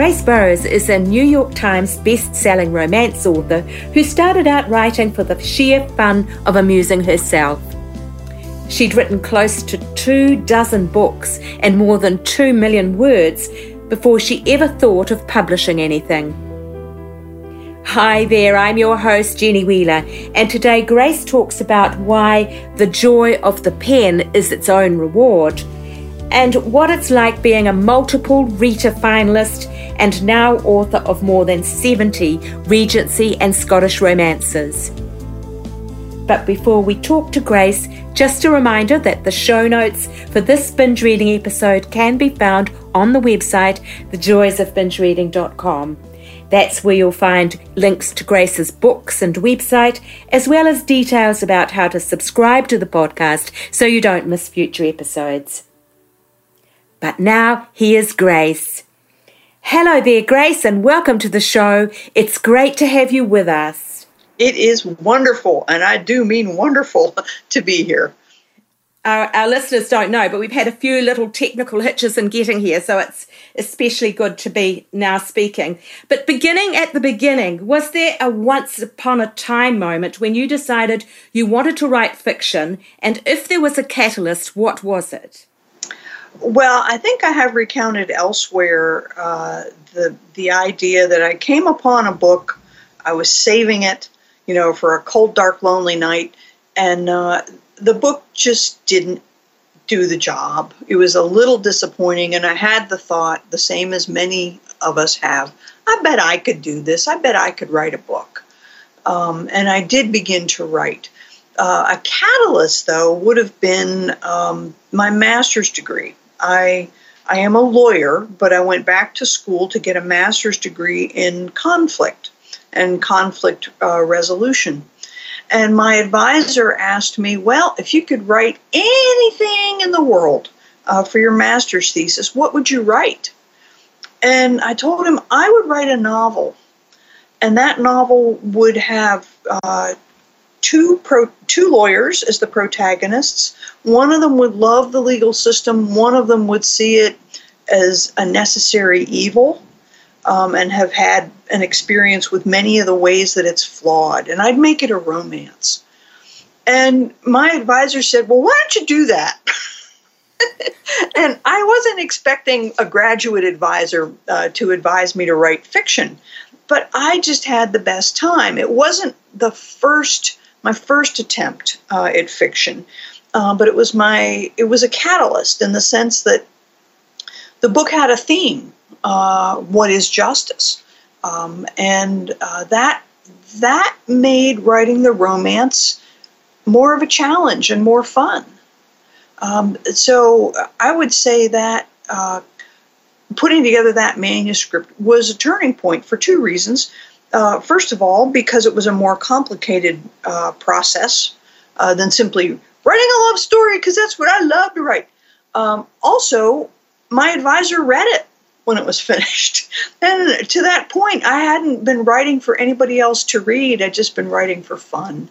Grace Burrowes is a New York Times best-selling romance author who started out writing for the sheer fun of amusing herself. She'd written close to two dozen books and more than two million words before she ever thought of publishing anything. Hi there, I'm your host, Jenny Wheeler, and today Grace talks about why the joy of the pen is its own reward and what it's like being a multiple Rita finalist and now author of more than 70 Regency and Scottish romances. But before we talk to Grace, just a reminder that the show notes for this binge reading episode can be found on the website thejoysofbingereading.com. That's where you'll find links to Grace's books and website, as well as details about how to subscribe to the podcast so you don't miss future episodes. But now here's Grace. Hello there, Grace, and welcome to the show. It's great to have you with us. It is wonderful, and I do mean wonderful to be here. Our, our, listeners don't know, but we've had a few little technical hitches in getting here, so it's especially good to be now speaking. But beginning at the beginning, was there a once upon a time moment when you decided you wanted to write fiction? And if there was a catalyst, what was it? Well, I think I have recounted elsewhere uh, the the idea that I came upon a book, I was saving it, you know, for a cold, dark, lonely night, and uh, the book just didn't do the job. It was a little disappointing, and I had the thought, the same as many of us have, I bet I could do this. I bet I could write a book, um, and I did begin to write. Uh, a catalyst, though, would have been um, my master's degree. I I am a lawyer, but I went back to school to get a master's degree in conflict and conflict uh, resolution. And my advisor asked me, Well, if you could write anything in the world uh, for your master's thesis, what would you write? And I told him I would write a novel. And that novel would have uh, two pro, two lawyers as the protagonists. One of them would love the legal system. One of them would see it as a necessary evil, um, and have had an experience with many of the ways that it's flawed. And I'd make it a romance. And my advisor said, "Well, why don't you do that?" and I wasn't expecting a graduate advisor uh, to advise me to write fiction, but I just had the best time. It wasn't the first my first attempt uh, at fiction, uh, but it was my it was a catalyst in the sense that the book had a theme: uh, what is justice, um, and uh, that that made writing the romance more of a challenge and more fun. Um, so I would say that uh, putting together that manuscript was a turning point for two reasons. Uh, first of all, because it was a more complicated uh, process uh, than simply writing a love story, because that's what I love to write. Um, also, my advisor read it when it was finished. And to that point, I hadn't been writing for anybody else to read, I'd just been writing for fun.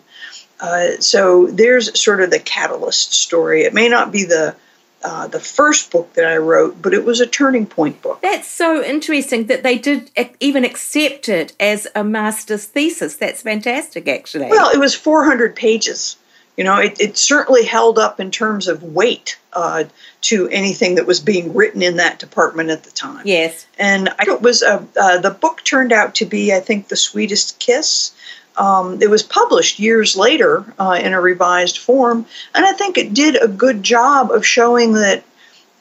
Uh, so there's sort of the catalyst story. It may not be the uh, the first book that I wrote, but it was a turning point book. That's so interesting that they did even accept it as a master's thesis. That's fantastic, actually. Well, it was 400 pages. You know, it, it certainly held up in terms of weight uh, to anything that was being written in that department at the time. Yes. And I, it was a, uh, the book turned out to be, I think, The Sweetest Kiss um, it was published years later uh, in a revised form, and I think it did a good job of showing that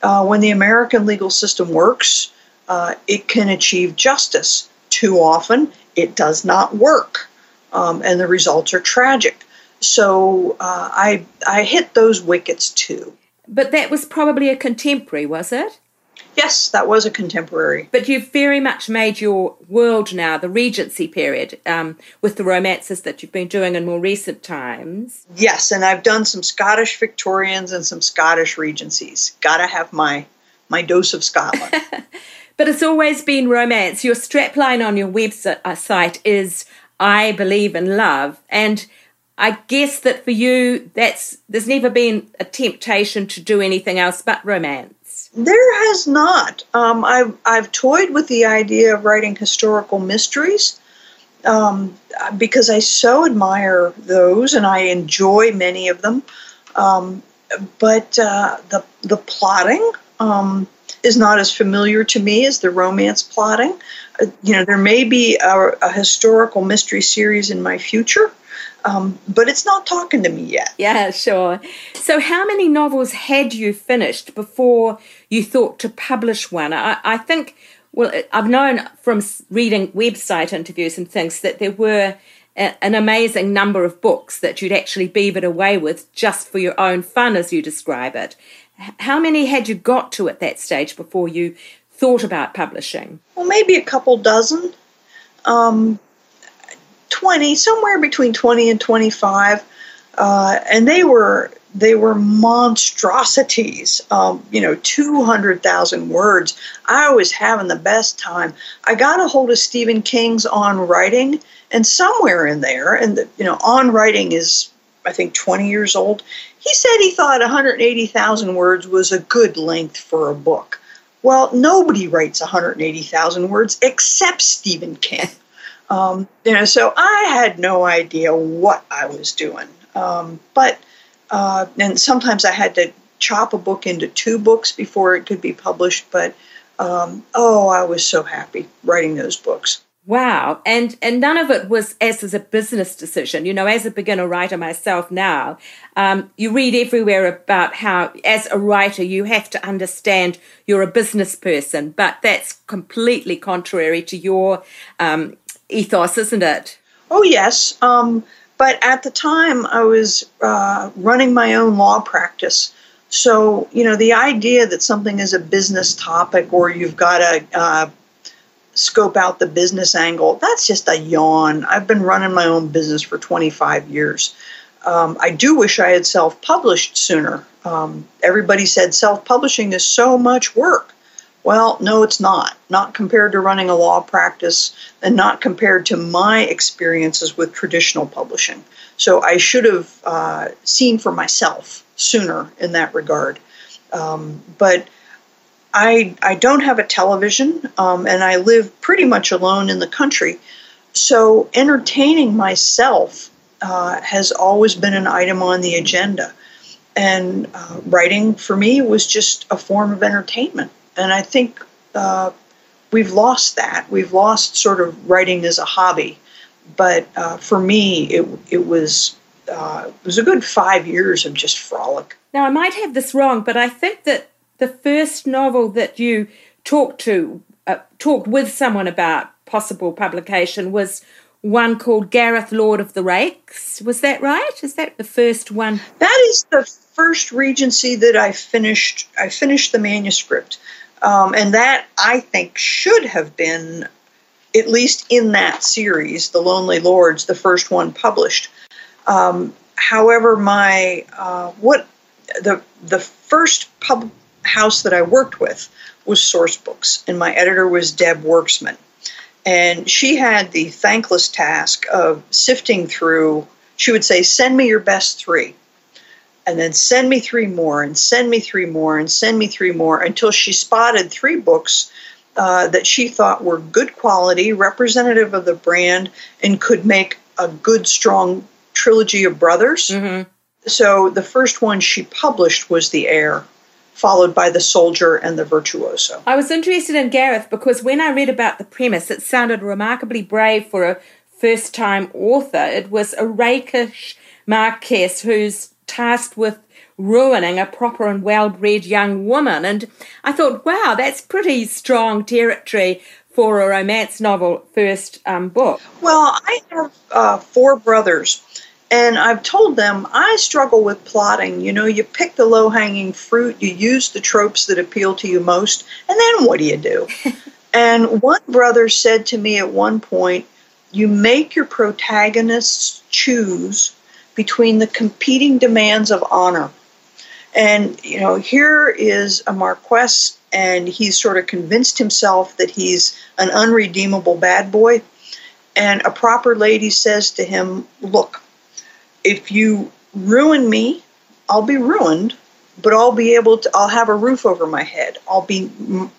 uh, when the American legal system works, uh, it can achieve justice. Too often, it does not work, um, and the results are tragic. So uh, I I hit those wickets too. But that was probably a contemporary, was it? Yes, that was a contemporary. But you've very much made your world now the Regency period um, with the romances that you've been doing in more recent times. Yes, and I've done some Scottish Victorians and some Scottish Regencies. Gotta have my my dose of Scotland. but it's always been romance. Your strapline on your website uh, is "I believe in love," and I guess that for you, that's there's never been a temptation to do anything else but romance. There has not. Um, I've, I've toyed with the idea of writing historical mysteries um, because I so admire those and I enjoy many of them. Um, but uh, the, the plotting um, is not as familiar to me as the romance plotting. Uh, you know, there may be a, a historical mystery series in my future. Um, but it's not talking to me yet. Yeah, sure. So, how many novels had you finished before you thought to publish one? I, I think, well, I've known from reading website interviews and things that there were a, an amazing number of books that you'd actually beavered away with just for your own fun, as you describe it. How many had you got to at that stage before you thought about publishing? Well, maybe a couple dozen. Um, 20, somewhere between 20 and 25. Uh, and they were they were monstrosities, um, you know, 200,000 words. I was having the best time. I got a hold of Stephen King's On Writing, and somewhere in there, and the, you know, On Writing is, I think, 20 years old. He said he thought 180,000 words was a good length for a book. Well, nobody writes 180,000 words except Stephen King. Um, you know, so I had no idea what I was doing. Um, but uh, and sometimes I had to chop a book into two books before it could be published. But um, oh, I was so happy writing those books. Wow, and and none of it was as as a business decision. You know, as a beginner writer myself now, um, you read everywhere about how, as a writer, you have to understand you're a business person, but that's completely contrary to your um, ethos, isn't it? Oh, yes. Um, but at the time, I was uh, running my own law practice. So, you know, the idea that something is a business topic or you've got to uh, scope out the business angle, that's just a yawn. I've been running my own business for 25 years. Um, I do wish I had self published sooner. Um, everybody said self publishing is so much work. Well, no, it's not. Not compared to running a law practice and not compared to my experiences with traditional publishing. So I should have uh, seen for myself sooner in that regard. Um, but I, I don't have a television um, and I live pretty much alone in the country. So entertaining myself uh, has always been an item on the agenda. And uh, writing for me was just a form of entertainment and I think uh, we've lost that. We've lost sort of writing as a hobby. But uh, for me, it it was uh, it was a good five years of just frolic. Now I might have this wrong, but I think that the first novel that you talked to uh, talked with someone about possible publication was one called Gareth Lord of the Rakes. Was that right? Is that the first one? That is the first Regency that I finished. I finished the manuscript. Um, and that, I think, should have been, at least in that series, The Lonely Lords, the first one published. Um, however, my uh, what the the first pub house that I worked with was Sourcebooks, and my editor was Deb Werksman. and she had the thankless task of sifting through. She would say, "Send me your best three and then send me three more and send me three more and send me three more until she spotted three books uh, that she thought were good quality, representative of the brand, and could make a good, strong trilogy of brothers. Mm-hmm. So the first one she published was The Heir, followed by The Soldier and The Virtuoso. I was interested in Gareth because when I read about the premise, it sounded remarkably brave for a first time author. It was a rakish Marquess whose tasked with ruining a proper and well bred young woman. And I thought, wow, that's pretty strong territory for a romance novel first um, book. Well, I have uh, four brothers, And I've told them I struggle with plotting. You know, you pick the low hanging fruit, you use the tropes that appeal to you most, and then what do you do? and one brother said to me at one point, You make your protagonists choose between the competing demands of honor. And, you know, here is a Marquess, and he's sort of convinced himself that he's an unredeemable bad boy. And a proper lady says to him, Look, if you ruin me, I'll be ruined, but I'll be able to, I'll have a roof over my head. I'll be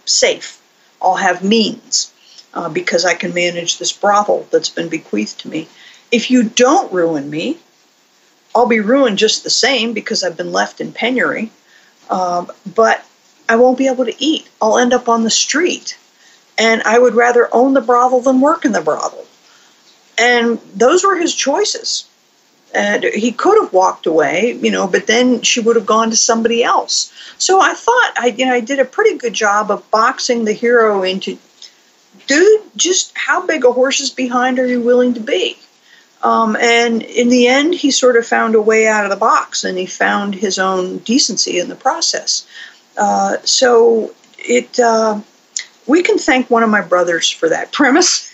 safe. I'll have means uh, because I can manage this brothel that's been bequeathed to me. If you don't ruin me, I'll be ruined just the same because I've been left in penury, um, but I won't be able to eat. I'll end up on the street. And I would rather own the brothel than work in the brothel. And those were his choices. And he could have walked away, you know, but then she would have gone to somebody else. So I thought I, you know, I did a pretty good job of boxing the hero into, dude, just how big a horse's behind are you willing to be? Um, and in the end, he sort of found a way out of the box, and he found his own decency in the process. Uh, so it, uh, we can thank one of my brothers for that premise.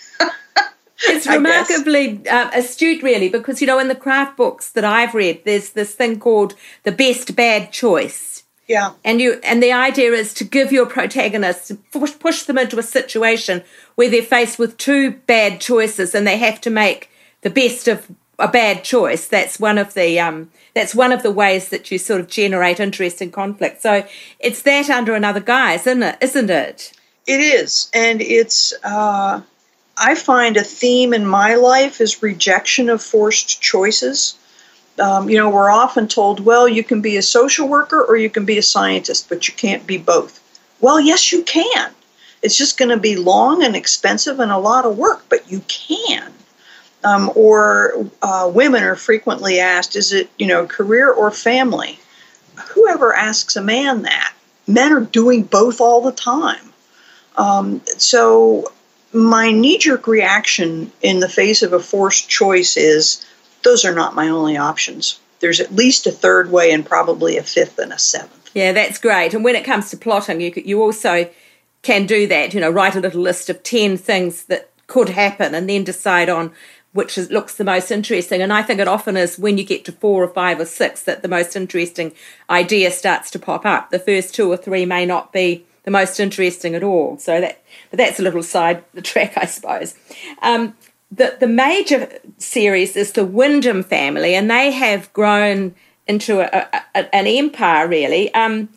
It's remarkably uh, astute, really, because you know, in the craft books that I've read, there's this thing called the best bad choice. Yeah. And you and the idea is to give your protagonists push, push them into a situation where they're faced with two bad choices and they have to make the best of a bad choice. That's one of the um, that's one of the ways that you sort of generate interest and conflict. So it's that under another guise, isn't it? Isn't it? It is, and it's. Uh I find a theme in my life is rejection of forced choices. Um, you know, we're often told, well, you can be a social worker or you can be a scientist, but you can't be both. Well, yes, you can. It's just going to be long and expensive and a lot of work, but you can. Um, or uh, women are frequently asked, is it, you know, career or family? Whoever asks a man that? Men are doing both all the time. Um, so my knee jerk reaction in the face of a forced choice is those are not my only options. There's at least a third way and probably a fifth and a seventh. Yeah, that's great. And when it comes to plotting, you, you also can do that, you know, write a little list of 10 things that could happen and then decide on which is, looks the most interesting. And I think it often is when you get to four or five or six that the most interesting idea starts to pop up. The first two or three may not be the most interesting at all. So that, but that's a little side track, I suppose. Um, the the major series is the Windham family, and they have grown into a, a, an empire, really. Um,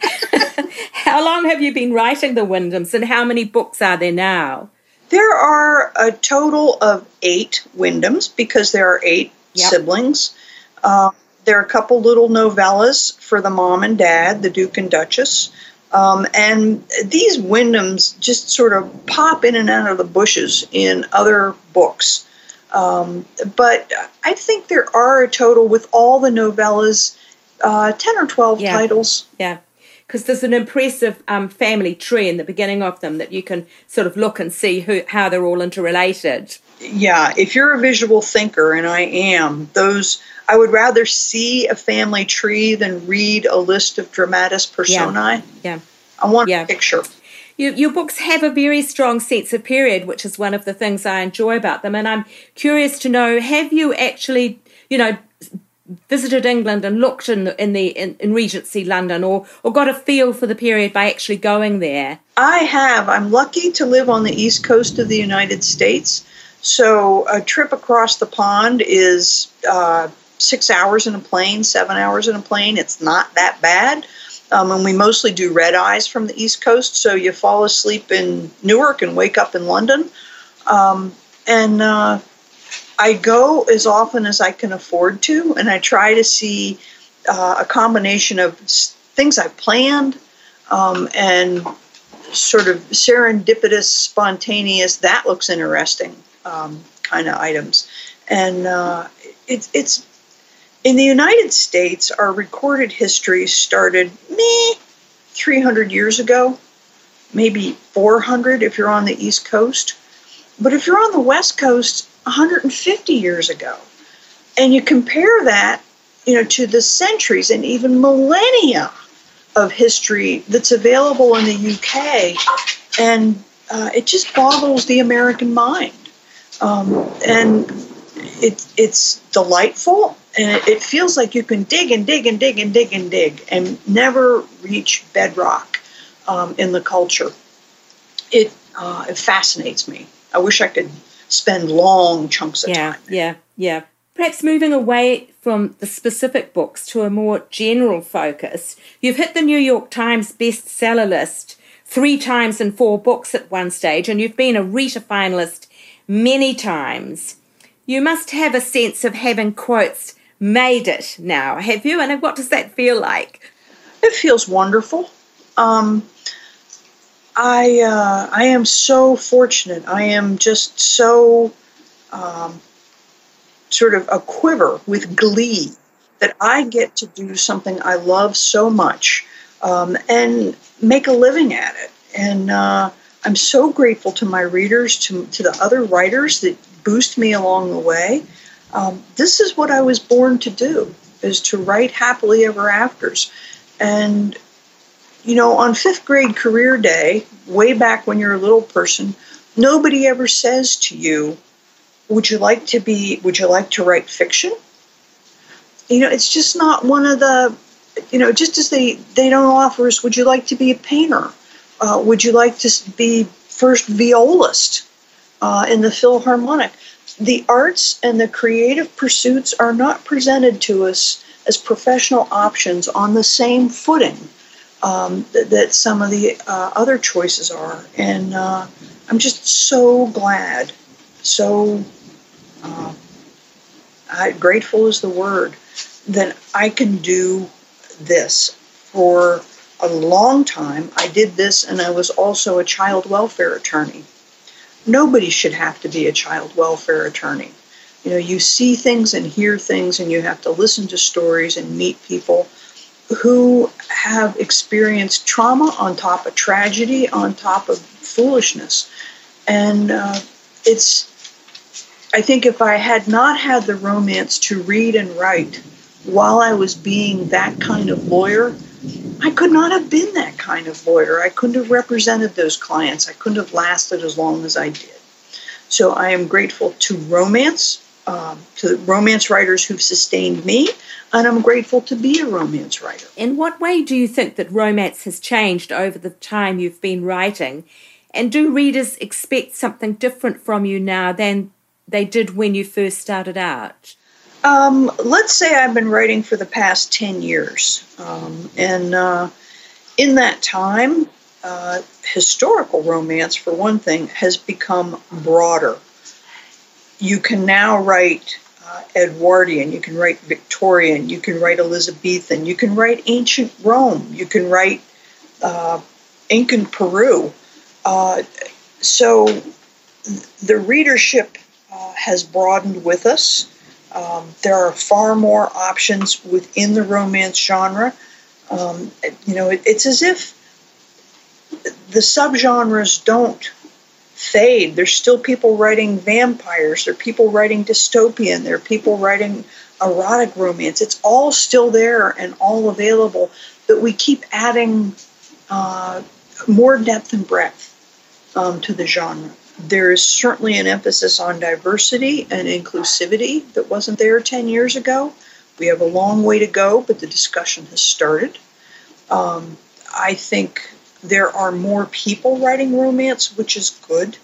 how long have you been writing the Windhams, and how many books are there now? There are a total of eight Windhams because there are eight yep. siblings. Uh, there are a couple little novellas for the mom and dad, the Duke and Duchess. Um, and these Windhams just sort of pop in and out of the bushes in other books. Um, but I think there are a total with all the novellas, uh, 10 or 12 yeah. titles. Yeah. Because there's an impressive um, family tree in the beginning of them that you can sort of look and see who, how they're all interrelated. Yeah, if you're a visual thinker, and I am, those I would rather see a family tree than read a list of dramatis personae. Yeah. yeah. I want yeah. a picture. You, your books have a very strong sense of period, which is one of the things I enjoy about them. And I'm curious to know have you actually, you know, visited England and looked in in the in, in, Regency London or or got a feel for the period by actually going there? I have. I'm lucky to live on the east coast of the United States, so a trip across the pond is uh, six hours in a plane, seven hours in a plane. It's not that bad. Um, and we mostly do red eyes from the East Coast, so you fall asleep in Newark and wake up in London. Um, and uh, I go as often as I can afford to, and I try to see uh, a combination of things I've planned um, and sort of serendipitous, spontaneous, that looks interesting um, kind of items. And uh, it, it's in the United States, our recorded history started me 300 years ago, maybe 400 if you're on the East Coast. But if you're on the West Coast, 150 years ago. and you compare that, you know, to the centuries and even millennia of history that's available in the UK, and uh, it just boggles the American mind. Um, and it, it's delightful, and it, feels like you can dig and dig and dig and dig and dig and never reach bedrock um, in the culture. It, uh, it fascinates me. I wish I could spend long chunks of yeah, time. Yeah, yeah, yeah. Perhaps moving away from the specific books to a more general focus, you've hit the New York Times bestseller list three times in four books at one stage, and you've been a Rita finalist many times. You must have a sense of having quotes made it now, have you? And what does that feel like? It feels wonderful. Um, I uh, I am so fortunate. I am just so um, sort of a quiver with glee that I get to do something I love so much um, and make a living at it. And uh, I'm so grateful to my readers, to, to the other writers that boost me along the way. Um, this is what I was born to do, is to write happily ever afters. And, you know, on fifth grade career day, way back when you're a little person, nobody ever says to you, would you like to be would you like to write fiction? You know it's just not one of the you know just as they they don't offer us would you like to be a painter? Uh, would you like to be first violist uh, in the philharmonic? The arts and the creative pursuits are not presented to us as professional options on the same footing um, that, that, some of the uh, other choices are and uh, i'm just so glad so uh, I, grateful is the word, that I can do this. For a long time, I did this, and I was also a child welfare attorney. Nobody should have to be a child welfare attorney. You know, you see things and hear things, and you have to listen to stories and meet people who have experienced trauma on top of tragedy, on top of foolishness. And uh, it's I think if I had not had the romance to read and write while I was being that kind of lawyer, I could not have been that kind of lawyer. I couldn't have represented those clients. I couldn't have lasted as long as I did. So I am grateful to romance, um, to romance writers who've sustained me, and I'm grateful to be a romance writer. In what way do you think that romance has changed over the time you've been writing? And do readers expect something different from you now than they did when you first started out? Um, let's say I've been writing for the past 10 years. Um, and uh, in that time, uh, historical romance, for one thing, has become broader. You can now write uh, Edwardian, you can write Victorian, you can write Elizabethan, you can write ancient Rome, you can write uh, Incan Peru. Uh, so the readership uh, has broadened with us. Um, there are far more options within the romance genre. Um, you know, it, it's as if the subgenres don't fade. There's still people writing vampires. There are people writing dystopian. There are people writing erotic romance. It's all still there and all available, but we keep adding uh, more depth and breadth um, to the genre there is certainly an emphasis on diversity and inclusivity that wasn't there 10 years ago. We have a long way to go, but the discussion has started. Um, I think there are more people writing romance, which is good.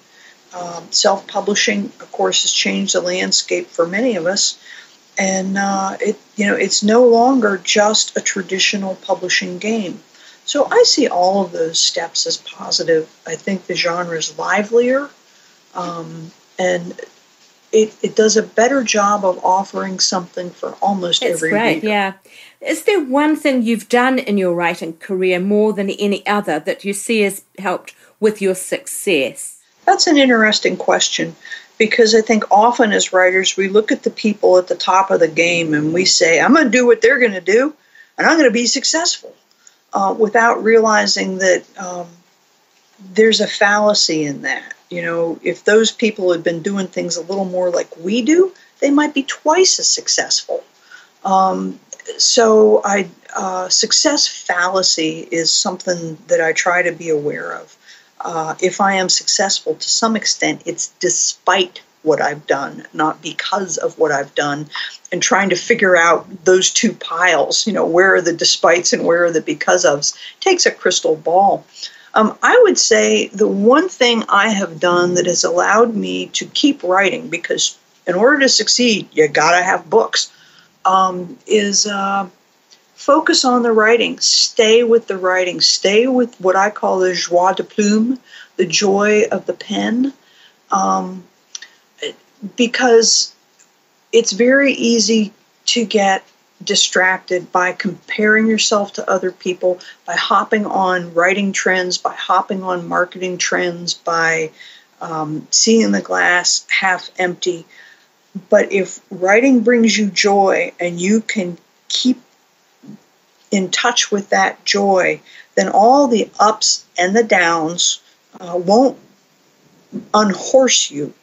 Um, Self publishing, of course, has changed the landscape for many of us. And uh, it, you know, it's no longer just a traditional publishing game. So I see all of those steps as positive. I think the genre is livelier. Um, and it, it does a better job of offering something for almost That's every great, reader. yeah. Is there one thing you've done in your writing career more than any other that you see has helped with your success? That's an interesting question because I think often as writers we look at the people at the top of the game and we say, I'm going to do what they're going to do and I'm going to be successful uh, without realizing that um, there's a fallacy in that. You know, if those people had been doing things a little more like we do, they might be twice as successful. Um, so I uh, success fallacy is something that I try to be aware of. Uh, if I am successful to some extent, it's despite what I've done, not because of what I've done, and trying to figure out those two piles, you know, where are the despites and where are the because ofs, takes a crystal ball. Um, I would say the one thing I have done that has allowed me to keep writing, because in order to succeed, you gotta have books, um, is uh, focus on the writing, stay with the writing, stay with what I call the joie de plume, the joy of the pen. Um, because it's very easy to get distracted by comparing yourself to other people, by hopping on writing trends, by hopping on marketing trends, by um, seeing the glass half empty. But if writing brings you joy and you can keep in touch with that joy, then all the ups and the downs uh, won't unhorse you.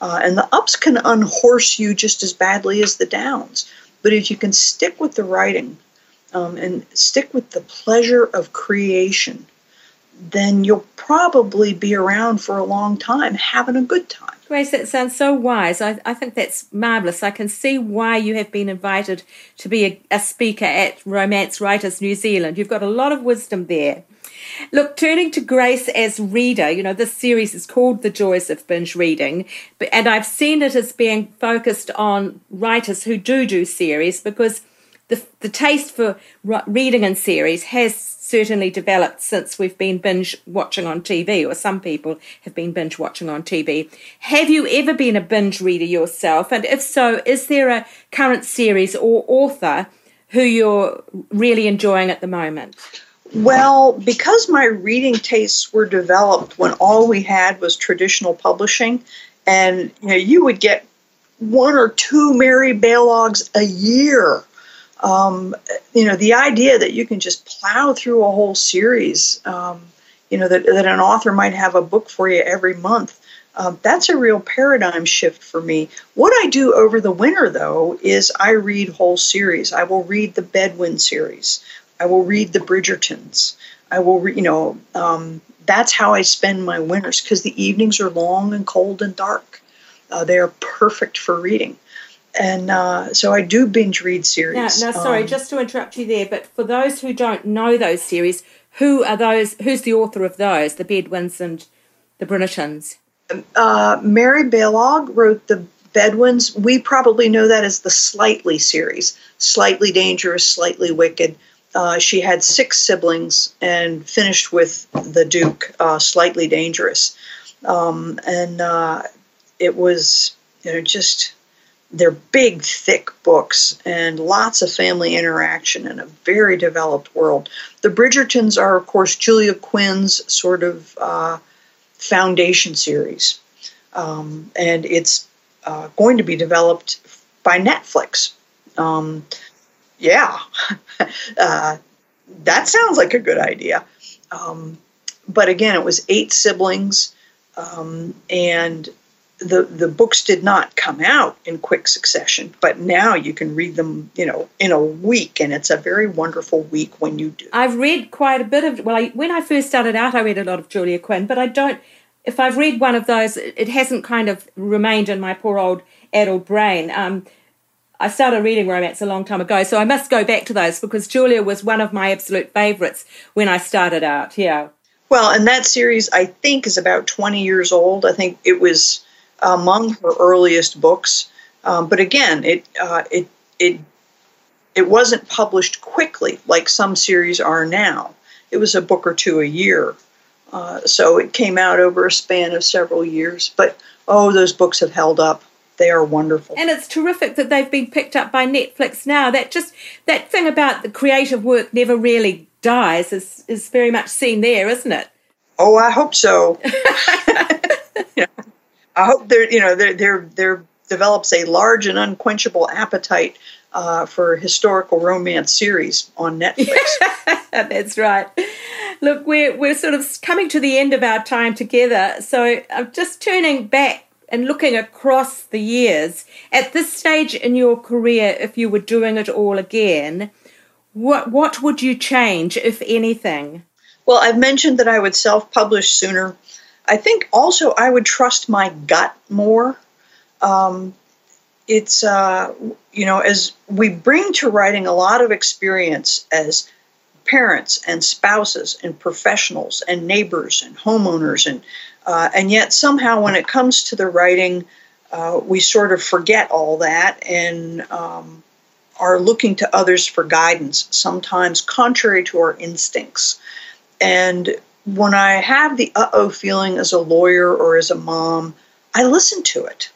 Uh, and the ups can unhorse you just as badly as the downs. But if you can stick with the writing um, and stick with the pleasure of creation, then you'll probably be around for a long time having a good time. Grace, that sounds so wise. I, I think that's marvellous. I can see why you have been invited to be a, a speaker at Romance Writers New Zealand. You've got a lot of wisdom there. Look, turning to Grace as reader, you know, this series is called The Joys of Binge Reading, and I've seen it as being focused on writers who do do series because the, the taste for reading in series has certainly developed since we've been binge watching on TV, or some people have been binge watching on TV. Have you ever been a binge reader yourself? And if so, is there a current series or author who you're really enjoying at the moment? Well, because my reading tastes were developed when all we had was traditional publishing, and you know, you would get one or two Mary Baloghs a year. Um, you know, the idea that you can just plow through a whole series, um, you know, that, that an author might have a book for you every month, uh, that's a real paradigm shift for me. What I do over the winter, though, is I read whole series. I will read the Bedwyn series. I will read the Bridgertons. I will, re- you know, um, that's how I spend my winters because the evenings are long and cold and dark. Uh, they are perfect for reading. And uh, so I do binge read series. Now, now sorry, um, just to interrupt you there, but for those who don't know those series, who are those? Who's the author of those? The Bedwyns and the Bridgertons. Uh, Mary Balogh wrote the Bedwyns. We probably know that as the Slightly series. Slightly dangerous, slightly wicked. Uh, she had six siblings and finished with the Duke, uh, slightly dangerous. Um, and uh, it was, you know, just they're big, thick books and lots of family interaction in a very developed world. The Bridgertons are, of course, Julia Quinn's sort of uh, foundation series. Um, and it's uh, going to be developed by Netflix. Um, yeah, uh, that sounds like a good idea. Um, but again, it was eight siblings, um, and the the books did not come out in quick succession. But now you can read them, you know, in a week, and it's a very wonderful week when you do. I've read quite a bit of. Well, I, when I first started out, I read a lot of Julia Quinn, but I don't. If I've read one of those, it hasn't kind of remained in my poor old adult brain. Um, I started reading romance a long time ago, so I must go back to those because Julia was one of my absolute favorites when I started out. Yeah. Well, and that series I think is about 20 years old. I think it was among her earliest books. Um, but again, it uh, it it it wasn't published quickly like some series are now. It was a book or two a year, uh, so it came out over a span of several years. But oh, those books have held up they are wonderful. And it's terrific that they've been picked up by Netflix now. That just that thing about the creative work never really dies is is very much seen there, isn't it? Oh, I hope so. yeah. I hope there, you know, there there there develops a large and unquenchable appetite uh, for historical romance series on Netflix. That's right. Look, we're we're sort of coming to the end of our time together, so I'm just turning back and looking across the years, at this stage in your career, if you were doing it all again, what what would you change, if anything? Well, I've mentioned that I would self-publish sooner. I think also I would trust my gut more. Um, it's uh, you know as we bring to writing a lot of experience as parents and spouses and professionals and neighbors and homeowners and uh, and yet somehow when it comes to the writing uh, we sort of forget all that and um, are looking to others for guidance sometimes contrary to our instincts and when i have the uh-oh feeling as a lawyer or as a mom i listen to it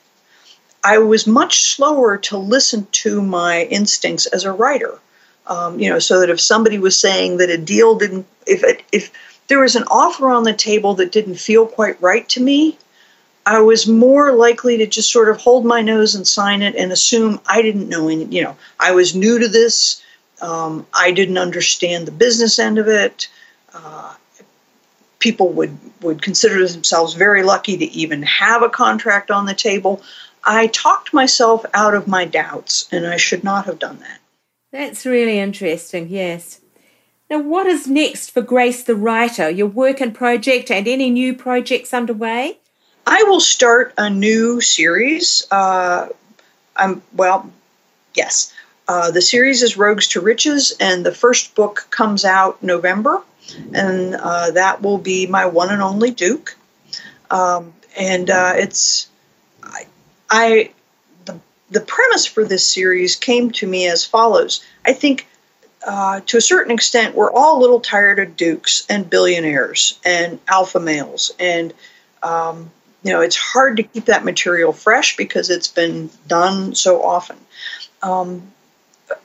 I was much slower to listen to my instincts as a writer. Um, you know, so that if somebody was saying that a deal didn't, if it, if there was an offer on the table that didn't feel quite right to me, I was more likely to just sort of hold my nose and sign it and assume I didn't know any. You know, I was new to this. Um, I didn't understand the business end of it. Uh, people would would consider themselves very lucky to even have a contract on the table. I talked myself out of my doubts, and I should not have done that. That's really interesting, yes. Now, what is next for Grace the writer? Your work and project, and any new projects underway? I will start a new series. Uh, I'm well, yes. Uh, the series is Rogues to Riches, and the first book comes out November, and uh, that will be my one and only Duke. Um, and uh, it's I the the premise for this series came to me as follows. I think uh, to a certain extent, we're all a little tired of dukes and billionaires and alpha males, and um, you know it's hard to keep that material fresh because it's been done so often. Um,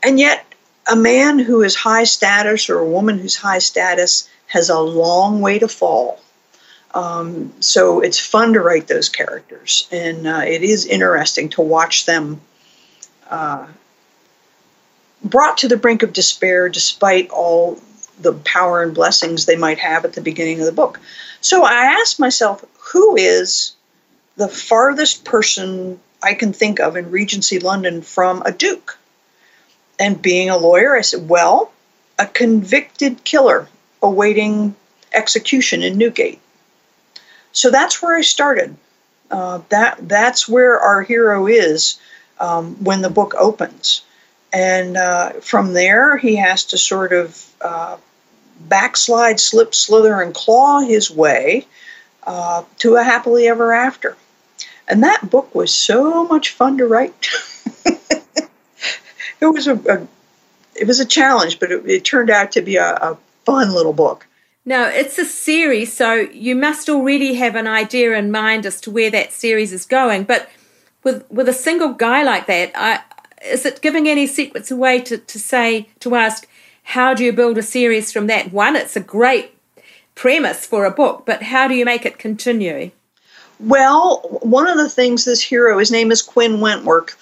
and yet, a man who is high status or a woman who's high status has a long way to fall. Um, so it's fun to write those characters, and uh, it is interesting to watch them uh, brought to the brink of despair despite all the power and blessings they might have at the beginning of the book. So I asked myself, who is the farthest person I can think of in Regency London from a duke? And being a lawyer, I said, well, a convicted killer awaiting execution in Newgate. So that's where I started. Uh, that that's where our hero is um, when the book opens, and uh, from there he has to sort of uh, backslide, slip, slither, and claw his way uh, to a happily ever after. And that book was so much fun to write. it was a, a, it was a challenge, but it, it turned out to be a, a fun little book. Now, it's a series, so you must already have an idea in mind as to where that series is going. But with with a single guy like that, I, is it giving any secrets away to, to say, to ask, how do you build a series from that? One, it's a great premise for a book, but how do you make it continue? Well, one of the things this hero, his name is Quinn Wentworth,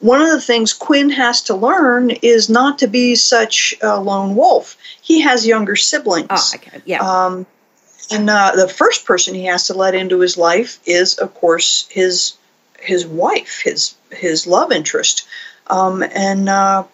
one of the things Quinn has to learn is not to be such a lone wolf. He has younger siblings. Oh, okay. Yeah. Um, and uh, the first person he has to let into his life is, of course, his his wife, his his love interest, um, and uh,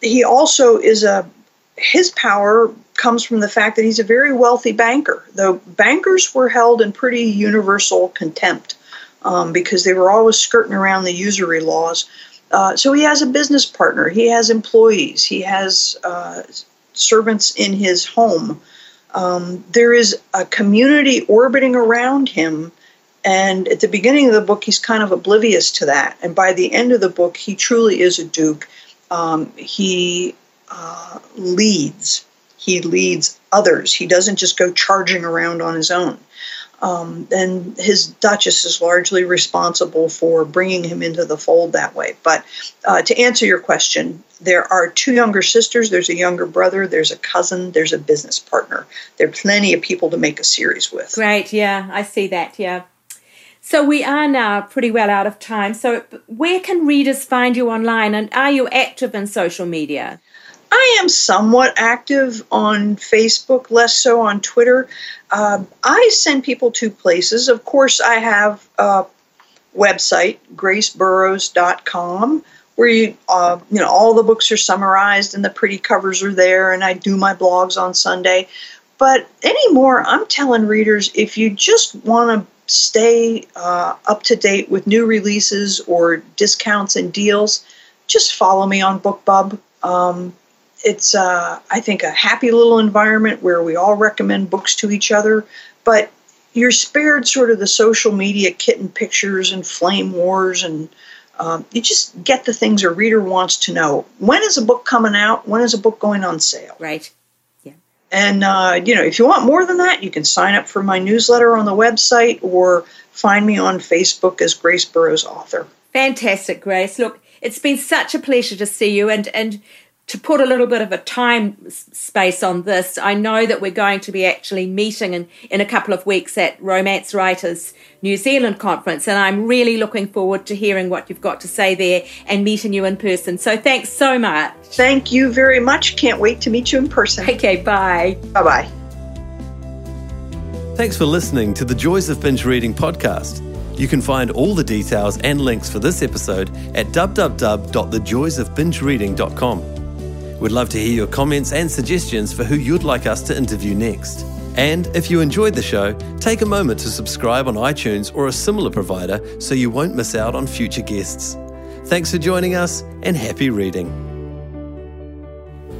he also is a his power comes from the fact that he's a very wealthy banker. Though bankers were held in pretty universal contempt um, because they were always skirting around the usury laws. Uh, so he has a business partner, he has employees, he has uh, servants in his home. Um, there is a community orbiting around him. And at the beginning of the book, he's kind of oblivious to that. And by the end of the book, he truly is a duke. Um, he uh, leads. He leads others. He doesn't just go charging around on his own. Um, and his Duchess is largely responsible for bringing him into the fold that way. But uh, to answer your question, there are two younger sisters, there's a younger brother, there's a cousin, there's a business partner. There are plenty of people to make a series with. Great, yeah, I see that, yeah. So we are now pretty well out of time. So where can readers find you online and are you active in social media? I am somewhat active on Facebook, less so on Twitter. Um, I send people to places. Of course, I have a website, graceburrowes.com, where you, uh, you know, all the books are summarized and the pretty covers are there, and I do my blogs on Sunday. But anymore, I'm telling readers if you just want to stay uh, up to date with new releases or discounts and deals, just follow me on BookBub. Um, it's, uh, I think, a happy little environment where we all recommend books to each other, but you're spared sort of the social media kitten pictures and flame wars and um, you just get the things a reader wants to know. When is a book coming out? When is a book going on sale? Right. And, uh, you know, if you want more than that, you can sign up for my newsletter on the website or find me on Facebook as Grace Burrowes Author. Fantastic, Grace. Look, it's been such a pleasure to see you and, and to put a little bit of a time space on this, I know that we're going to be actually meeting in, in a couple of weeks at Romance Writers New Zealand conference, and I'm really looking forward to hearing what you've got to say there and meeting you in person. So thanks so much. Thank you very much. Can't wait to meet you in person. Okay, bye. Bye bye. Thanks for listening to the Joys of Binge Reading podcast. You can find all the details and links for this episode at www.thejoysofbingereading.com. We'd love to hear your comments and suggestions for who you'd like us to interview next. And if you enjoyed the show, take a moment to subscribe on iTunes or a similar provider so you won't miss out on future guests. Thanks for joining us and happy reading.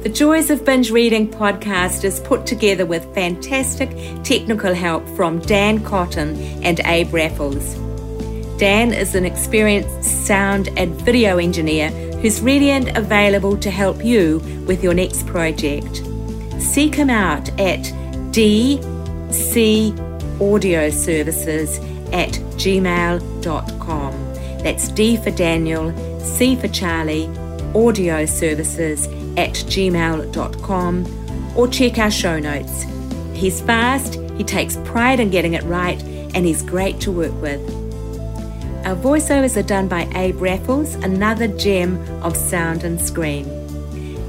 The Joys of Binge Reading podcast is put together with fantastic technical help from Dan Cotton and Abe Raffles. Dan is an experienced sound and video engineer who's ready and available to help you with your next project. Seek him out at DC Audio Services at gmail.com. That's D for Daniel, C for Charlie, audio services at gmail.com or check our show notes. He's fast, he takes pride in getting it right, and he's great to work with. Our voiceovers are done by Abe Raffles, another gem of sound and screen.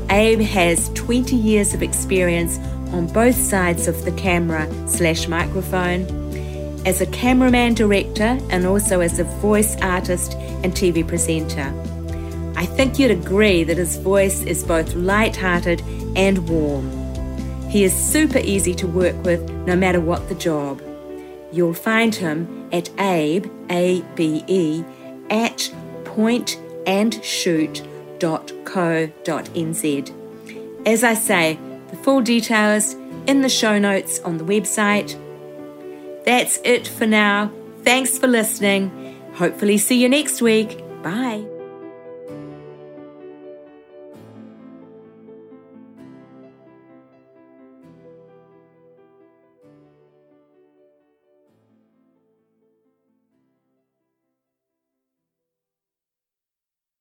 Abe has 20 years of experience on both sides of the camera slash microphone, as a cameraman director and also as a voice artist and TV presenter. I think you'd agree that his voice is both light-hearted and warm. He is super easy to work with no matter what the job. You'll find him at Abe, A-B-E, at pointandshoot.co.nz. As I say, the full details in the show notes on the website. That's it for now. Thanks for listening. Hopefully, see you next week. Bye.